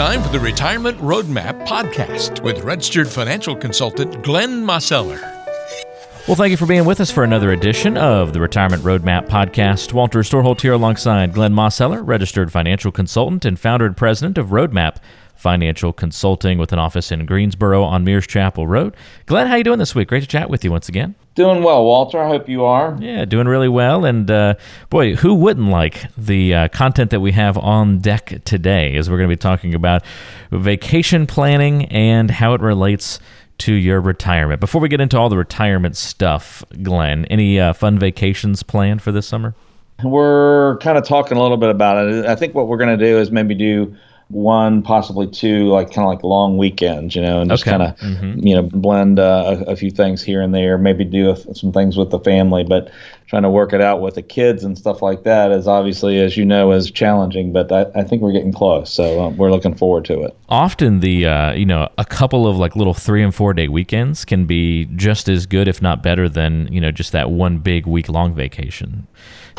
time for the Retirement Roadmap podcast with registered financial consultant Glenn Mosseller. Well, thank you for being with us for another edition of the Retirement Roadmap podcast. Walter Storholt here alongside Glenn Mosseller, registered financial consultant and founder and president of Roadmap Financial Consulting with an office in Greensboro on Mears Chapel Road. Glenn, how are you doing this week? Great to chat with you once again. Doing well, Walter. I hope you are. Yeah, doing really well. And uh, boy, who wouldn't like the uh, content that we have on deck today? As we're going to be talking about vacation planning and how it relates to your retirement. Before we get into all the retirement stuff, Glenn, any uh, fun vacations planned for this summer? We're kind of talking a little bit about it. I think what we're going to do is maybe do one, possibly two, like kind of like long weekends, you know, and just okay. kind of, mm-hmm. you know, blend uh, a, a, few things here and there. Maybe do a, some things with the family, but trying to work it out with the kids and stuff like that is obviously, as you know, is challenging. But I, I think we're getting close, so uh, we're looking forward to it. Often, the uh, you know, a couple of like little three and four day weekends can be just as good, if not better, than you know, just that one big week long vacation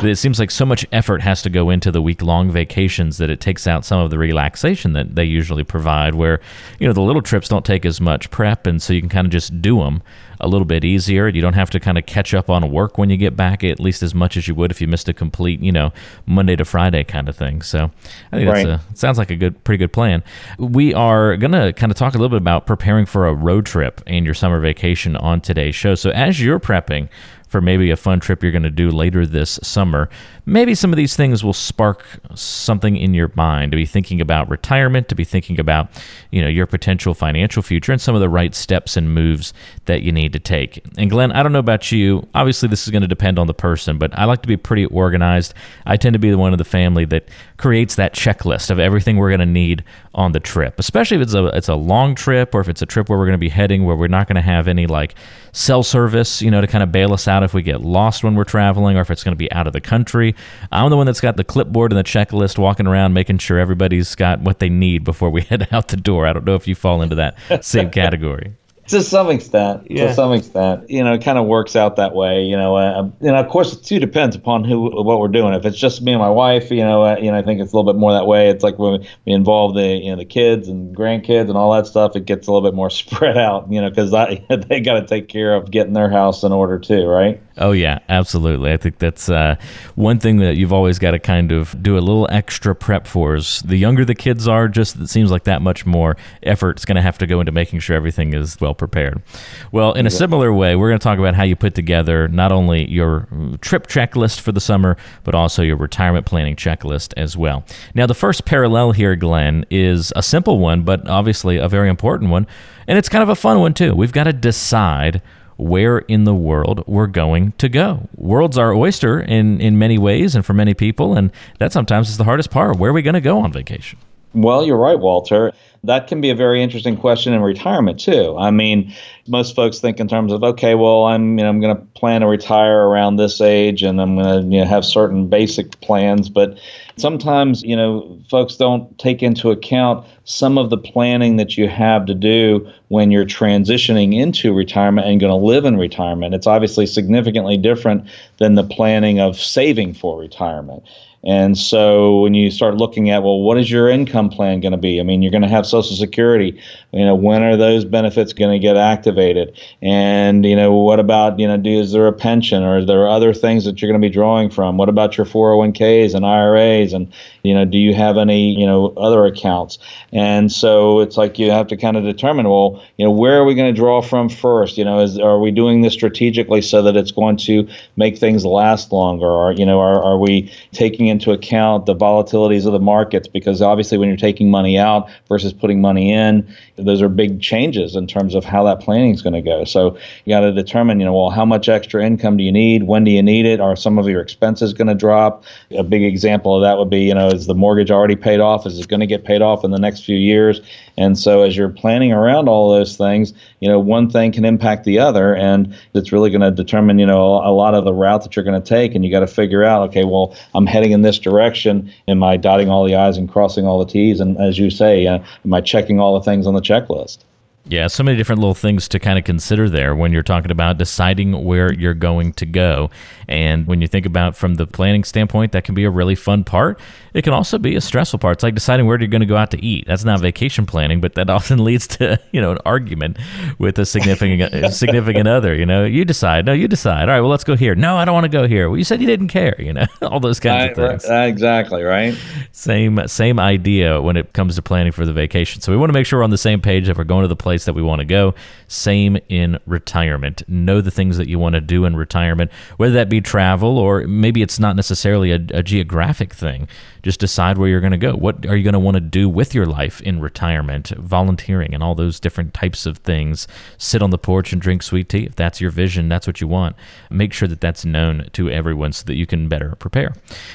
it seems like so much effort has to go into the week long vacations that it takes out some of the relaxation that they usually provide where you know the little trips don't take as much prep and so you can kind of just do them a little bit easier you don't have to kind of catch up on work when you get back at least as much as you would if you missed a complete you know monday to friday kind of thing. So i think right. that's a, sounds like a good pretty good plan. We are going to kind of talk a little bit about preparing for a road trip and your summer vacation on today's show. So as you're prepping for maybe a fun trip you're going to do later this summer maybe some of these things will spark something in your mind to be thinking about retirement, to be thinking about, you know, your potential financial future and some of the right steps and moves that you need to take. And Glenn, I don't know about you. Obviously, this is going to depend on the person, but I like to be pretty organized. I tend to be the one of the family that creates that checklist of everything we're going to need on the trip, especially if it's a it's a long trip or if it's a trip where we're going to be heading where we're not going to have any like cell service, you know, to kind of bail us out if we get lost when we're traveling or if it's going to be out of the country. I'm the one that's got the clipboard and the checklist walking around making sure everybody's got what they need before we head out the door. I don't know if you fall into that same category to some extent yeah. to some extent you know it kind of works out that way you know uh, you know of course it too depends upon who what we're doing. If it's just me and my wife you know uh, you know i think it's a little bit more that way. It's like when we involve the you know the kids and grandkids and all that stuff it gets a little bit more spread out you know because they got to take care of getting their house in order too right? Oh yeah absolutely. I think that's uh, one thing that you've always got to kind of do a little extra prep for is the younger the kids are just it seems like that much more effort is going to have to go into making sure everything is well prepared. Well, in a similar way, we're going to talk about how you put together not only your mm, trip checklist for the summer, but also your retirement planning checklist as well. Now, the first parallel here, Glenn, is a simple one, but obviously a very important one. And it's kind of a fun one, too. We've got to decide where in the world we're going to go. World's our oyster in, in many ways and for many people, and that sometimes is the hardest part. Where are we going to go on vacation? Well, you're right, Walter that can be a very interesting question in retirement too. I mean, most folks think in terms of okay, well, I'm you know I'm going to plan to retire around this age, and I'm going to you know, have certain basic plans, but sometimes you know folks don't take into account some of the planning that you have to do when you're transitioning into retirement and going to live in retirement. It's obviously significantly different than the planning of saving for retirement. And so when you start looking at, well, what is your income plan going to be? I mean, you're going to have Social Security. You know, when are those benefits going to get activated? And you know, what about you know, do is there a pension or is there other things that you're going to be drawing from? What about your 401ks and IRAs? And you know, do you have any you know other accounts? And so it's like you have to kind of determine, well, you know, where are we going to draw from first? You know, is are we doing this strategically so that it's going to make things last longer? Or you know, are are we taking into account the volatilities of the markets because obviously when you're taking money out versus putting money in, those are big changes in terms of how that planning is going to go. So you got to determine, you know, well, how much extra income do you need? When do you need it? Are some of your expenses going to drop? A big example of that would be, you know, is the mortgage already paid off? Is it going to get paid off in the next few years? And so as you're planning around all those things, you know, one thing can impact the other, and it's really going to determine, you know, a lot of the route that you're going to take. And you got to figure out, okay, well, I'm heading in this direction. Am I dotting all the I's and crossing all the T's? And as you say, uh, am I checking all the things on the checklist? Yeah, so many different little things to kind of consider there when you're talking about deciding where you're going to go. And when you think about from the planning standpoint, that can be a really fun part. It can also be a stressful part. It's like deciding where you're going to go out to eat. That's not vacation planning, but that often leads to, you know, an argument with a significant a significant other, you know. You decide. No, you decide. All right, well, let's go here. No, I don't want to go here. Well, you said you didn't care, you know. All those kinds of things. Right, exactly, right? Same same idea when it comes to planning for the vacation. So we want to make sure we're on the same page if we're going to the place place that we want to go. Same in retirement. Know the things that you want to do in retirement, whether that be travel or maybe it's not necessarily a, a geographic thing. Just decide where you're going to go. What are you going to want to do with your life in retirement? Volunteering and all those different types of things. Sit on the porch and drink sweet tea. If that's your vision, that's what you want. Make sure that that's known to everyone so that you can better prepare.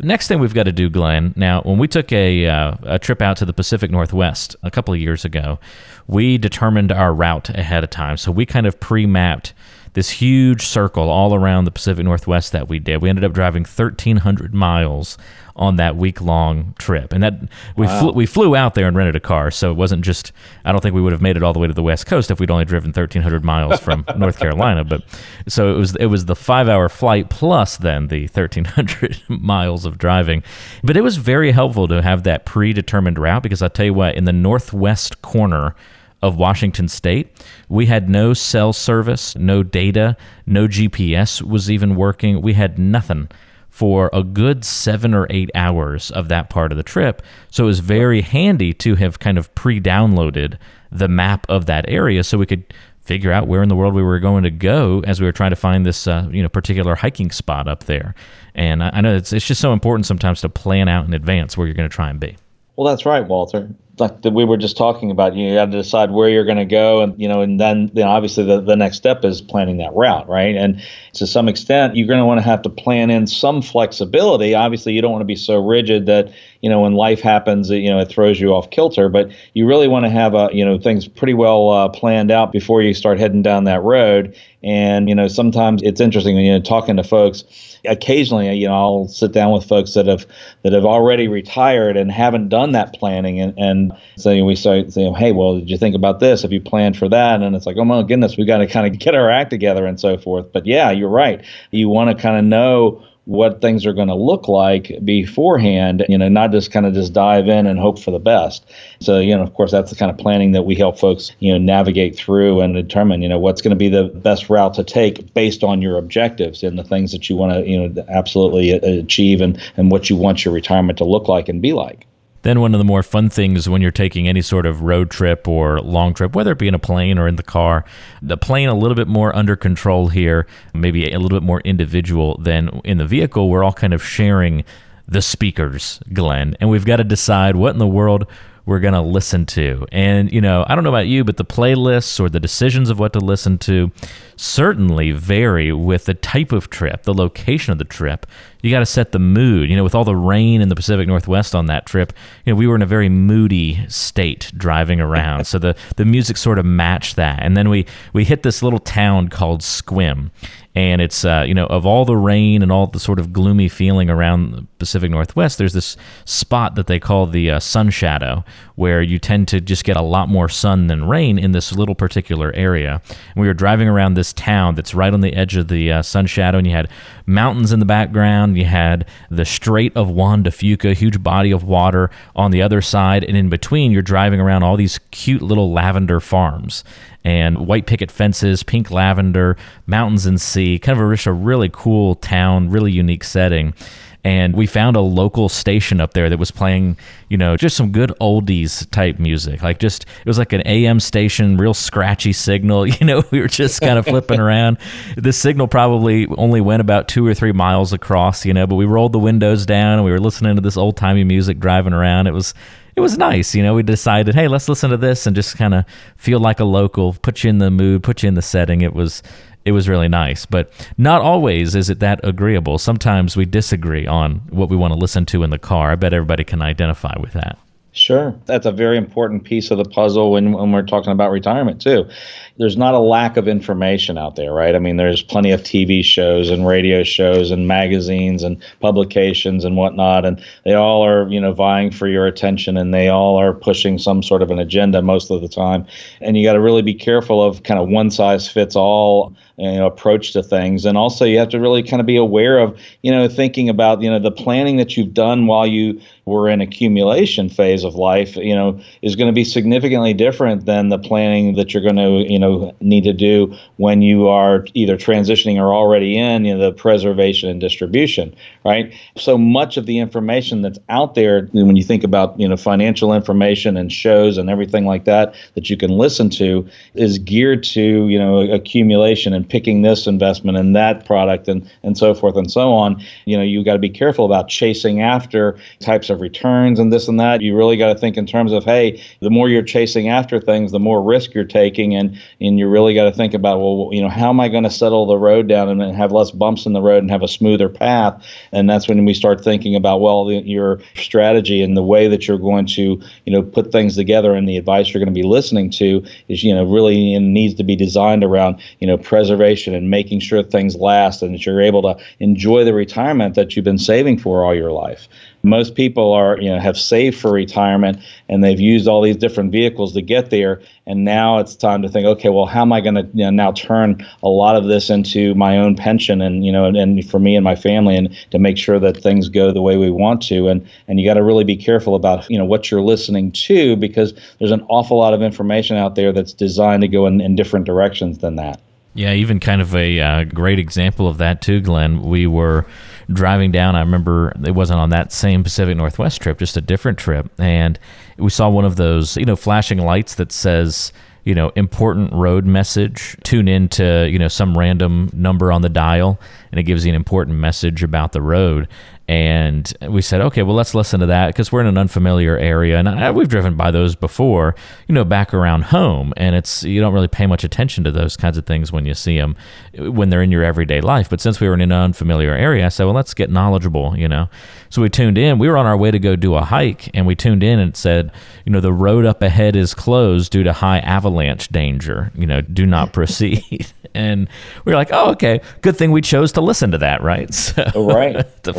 Next thing we've got to do, Glenn. Now, when we took a, uh, a trip out to the Pacific Northwest a couple of years ago, we determined our route ahead of time. So we kind of pre mapped this huge circle all around the Pacific Northwest that we did. We ended up driving 1,300 miles on that week long trip, and that we wow. flew, we flew out there and rented a car, so it wasn't just. I don't think we would have made it all the way to the West Coast if we'd only driven 1,300 miles from North Carolina. But so it was it was the five hour flight plus then the 1,300 miles of driving, but it was very helpful to have that predetermined route because I tell you what, in the northwest corner of Washington State. We had no cell service, no data, no GPS was even working. We had nothing for a good seven or eight hours of that part of the trip. So it was very handy to have kind of pre downloaded the map of that area so we could figure out where in the world we were going to go as we were trying to find this uh, you know particular hiking spot up there. And I, I know it's, it's just so important sometimes to plan out in advance where you're going to try and be. Well, that's right, Walter like that we were just talking about, you got to decide where you're going to go, and you know, and then then obviously the, the next step is planning that route, right? And to some extent, you're going to want to have to plan in some flexibility. Obviously, you don't want to be so rigid that you know when life happens, you know, it throws you off kilter. But you really want to have a you know things pretty well uh, planned out before you start heading down that road. And you know, sometimes it's interesting when you're talking to folks. Occasionally, you know, I'll sit down with folks that have that have already retired and haven't done that planning, and and so we start saying, hey, well, did you think about this? Have you planned for that? And it's like, oh my goodness, we got to kind of get our act together and so forth. But yeah, you're right. You want to kind of know what things are going to look like beforehand, you know, not just kind of just dive in and hope for the best. So, you know, of course, that's the kind of planning that we help folks, you know, navigate through and determine, you know, what's going to be the best route to take based on your objectives and the things that you want to, you know, absolutely uh, achieve and, and what you want your retirement to look like and be like. Then one of the more fun things when you're taking any sort of road trip or long trip, whether it be in a plane or in the car, the plane a little bit more under control here, maybe a little bit more individual than in the vehicle. We're all kind of sharing the speakers, Glenn, and we've got to decide what in the world we're going to listen to. And, you know, I don't know about you, but the playlists or the decisions of what to listen to certainly vary with the type of trip, the location of the trip. You got to set the mood. You know, with all the rain in the Pacific Northwest on that trip, you know, we were in a very moody state driving around. so the the music sort of matched that. And then we we hit this little town called Sequim. and it's uh, you know of all the rain and all the sort of gloomy feeling around Pacific Northwest, there's this spot that they call the uh, sun shadow, where you tend to just get a lot more sun than rain in this little particular area. And we were driving around this town that's right on the edge of the uh, sun shadow, and you had mountains in the background, you had the Strait of Juan de Fuca, huge body of water on the other side, and in between, you're driving around all these cute little lavender farms and white picket fences, pink lavender, mountains and sea. Kind of a, a really cool town, really unique setting and we found a local station up there that was playing, you know, just some good oldies type music. Like just it was like an AM station, real scratchy signal. You know, we were just kind of flipping around. The signal probably only went about two or three miles across, you know, but we rolled the windows down and we were listening to this old timey music driving around. It was it was nice. You know, we decided, hey, let's listen to this and just kind of feel like a local, put you in the mood, put you in the setting. It was it was really nice. But not always is it that agreeable. Sometimes we disagree on what we want to listen to in the car. I bet everybody can identify with that. Sure. That's a very important piece of the puzzle when, when we're talking about retirement, too. There's not a lack of information out there, right? I mean, there's plenty of TV shows and radio shows and magazines and publications and whatnot, and they all are, you know, vying for your attention and they all are pushing some sort of an agenda most of the time. And you got to really be careful of kind of one size fits all you know, approach to things. And also, you have to really kind of be aware of, you know, thinking about, you know, the planning that you've done while you were in accumulation phase of life, you know, is going to be significantly different than the planning that you're going to, you know, need to do when you are either transitioning or already in, you know, the preservation and distribution, right? So much of the information that's out there, when you think about, you know, financial information and shows and everything like that that you can listen to, is geared to, you know, accumulation and picking this investment and that product and and so forth and so on. You know, you got to be careful about chasing after types of returns and this and that. You really got to think in terms of hey, the more you're chasing after things, the more risk you're taking, and and you really got to think about well, you know, how am I going to settle the road down and have less bumps in the road and have a smoother path? And that's when we start thinking about well, the, your strategy and the way that you're going to you know put things together and the advice you're going to be listening to is you know really needs to be designed around you know preservation preservation and making sure things last and that you're able to enjoy the retirement that you've been saving for all your life. Most people are, you know, have saved for retirement and they've used all these different vehicles to get there. And now it's time to think, okay, well, how am I going to you know, now turn a lot of this into my own pension and, you know, and, and for me and my family and to make sure that things go the way we want to. And, and you got to really be careful about, you know, what you're listening to because there's an awful lot of information out there that's designed to go in, in different directions than that. Yeah, even kind of a uh, great example of that too, Glenn. We were driving down. I remember it wasn't on that same Pacific Northwest trip, just a different trip, and we saw one of those, you know, flashing lights that says, you know, important road message. Tune in to, you know, some random number on the dial, and it gives you an important message about the road and we said, okay, well, let's listen to that because we're in an unfamiliar area, and I, we've driven by those before, you know, back around home, and it's you don't really pay much attention to those kinds of things when you see them when they're in your everyday life. But since we were in an unfamiliar area, I said, well, let's get knowledgeable, you know. So we tuned in. We were on our way to go do a hike, and we tuned in and said, you know, the road up ahead is closed due to high avalanche danger. You know, do not proceed. and we were like, oh, okay, good thing we chose to listen to that, right? So, right. the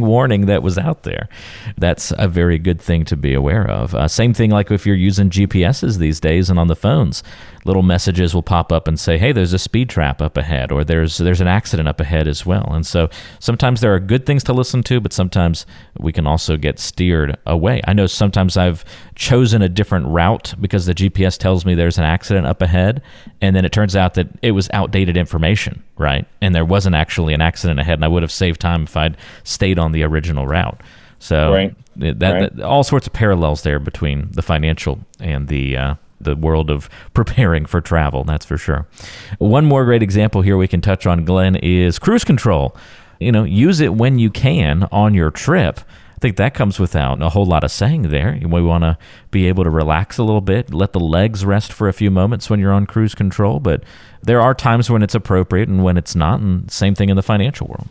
warning that was out there. That's a very good thing to be aware of. Uh, same thing like if you're using GPSs these days and on the phones little messages will pop up and say, "Hey, there's a speed trap up ahead," or "There's there's an accident up ahead as well." And so sometimes there are good things to listen to, but sometimes we can also get steered away. I know sometimes I've chosen a different route because the GPS tells me there's an accident up ahead, and then it turns out that it was outdated information, right? And there wasn't actually an accident ahead, and I would have saved time if I'd stayed on the original route. So right. That, right. that, all sorts of parallels there between the financial and the uh, the world of preparing for travel, that's for sure. One more great example here we can touch on, Glenn, is cruise control. You know, use it when you can on your trip. I think that comes without a whole lot of saying there. We want to be able to relax a little bit, let the legs rest for a few moments when you're on cruise control, but there are times when it's appropriate and when it's not, and same thing in the financial world.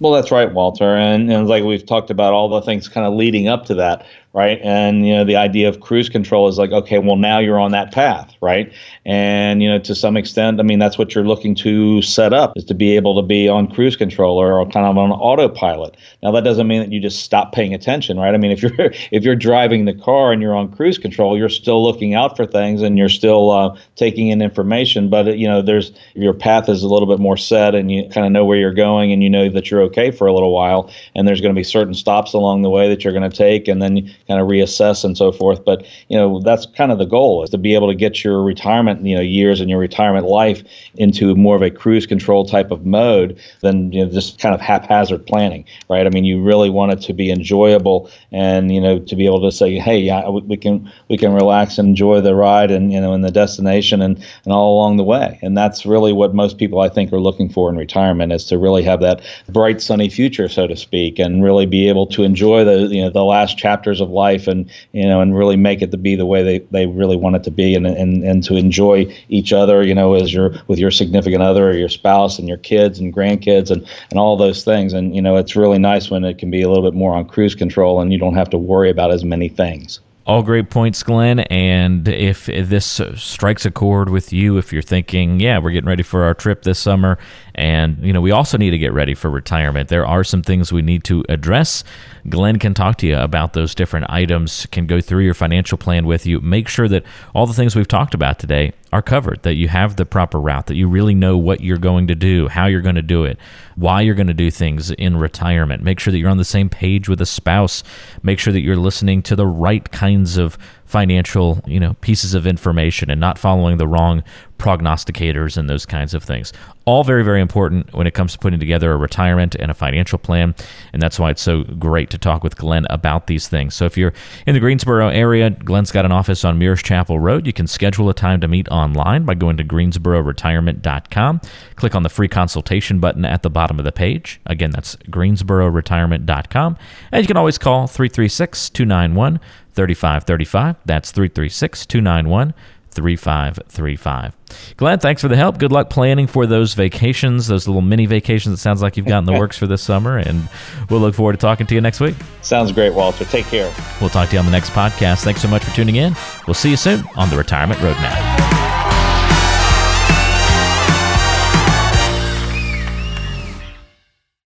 Well, that's right, Walter. And, and like we've talked about all the things kind of leading up to that, right? And you know, the idea of cruise control is like, okay, well now you're on that path, right? And you know, to some extent, I mean, that's what you're looking to set up is to be able to be on cruise control or kind of on autopilot. Now that doesn't mean that you just stop paying attention, right? I mean, if you're if you're driving the car and you're on cruise control, you're still looking out for things and you're still uh, taking in information. But you know, there's your path is a little bit more set and you kind of know where you're going and you know that you're okay for a little while. And there's going to be certain stops along the way that you're going to take, and then kind of reassess and so forth. But you know that's kind of the goal is to be able to get your retirement you know years and your retirement life into more of a cruise control type of mode than you know just kind of haphazard planning, right? I mean, you really want it to be enjoyable and you know to be able to say, hey, yeah, we can we can relax and enjoy the ride and you know in the destination and and all along the way. And that's really what most people I think are looking for in retirement is to really have that bright sunny future, so to speak, and really be able to enjoy the you know the last chapters of life and you know and really make it to be the way they, they really want it to be and, and and to enjoy each other you know as your with your significant other or your spouse and your kids and grandkids and and all those things and you know it's really nice when it can be a little bit more on cruise control and you don't have to worry about as many things All great points, Glenn. And if this strikes a chord with you, if you're thinking, yeah, we're getting ready for our trip this summer, and you know, we also need to get ready for retirement. There are some things we need to address. Glenn can talk to you about those different items, can go through your financial plan with you. Make sure that all the things we've talked about today are covered, that you have the proper route, that you really know what you're going to do, how you're going to do it, why you're going to do things in retirement. Make sure that you're on the same page with a spouse. Make sure that you're listening to the right kinds of financial, you know, pieces of information and not following the wrong prognosticators and those kinds of things. All very, very important when it comes to putting together a retirement and a financial plan. And that's why it's so great to talk with Glenn about these things. So if you're in the Greensboro area, Glenn's got an office on Mears Chapel Road. You can schedule a time to meet online by going to greensbororetirement.com. Click on the free consultation button at the bottom of the page. Again, that's greensbororetirement.com. And you can always call 336 291 3535. That's 336 291 3535. Glenn, thanks for the help. Good luck planning for those vacations, those little mini vacations it sounds like you've got in the works for this summer. And we'll look forward to talking to you next week. Sounds great, Walter. Take care. We'll talk to you on the next podcast. Thanks so much for tuning in. We'll see you soon on the Retirement Roadmap.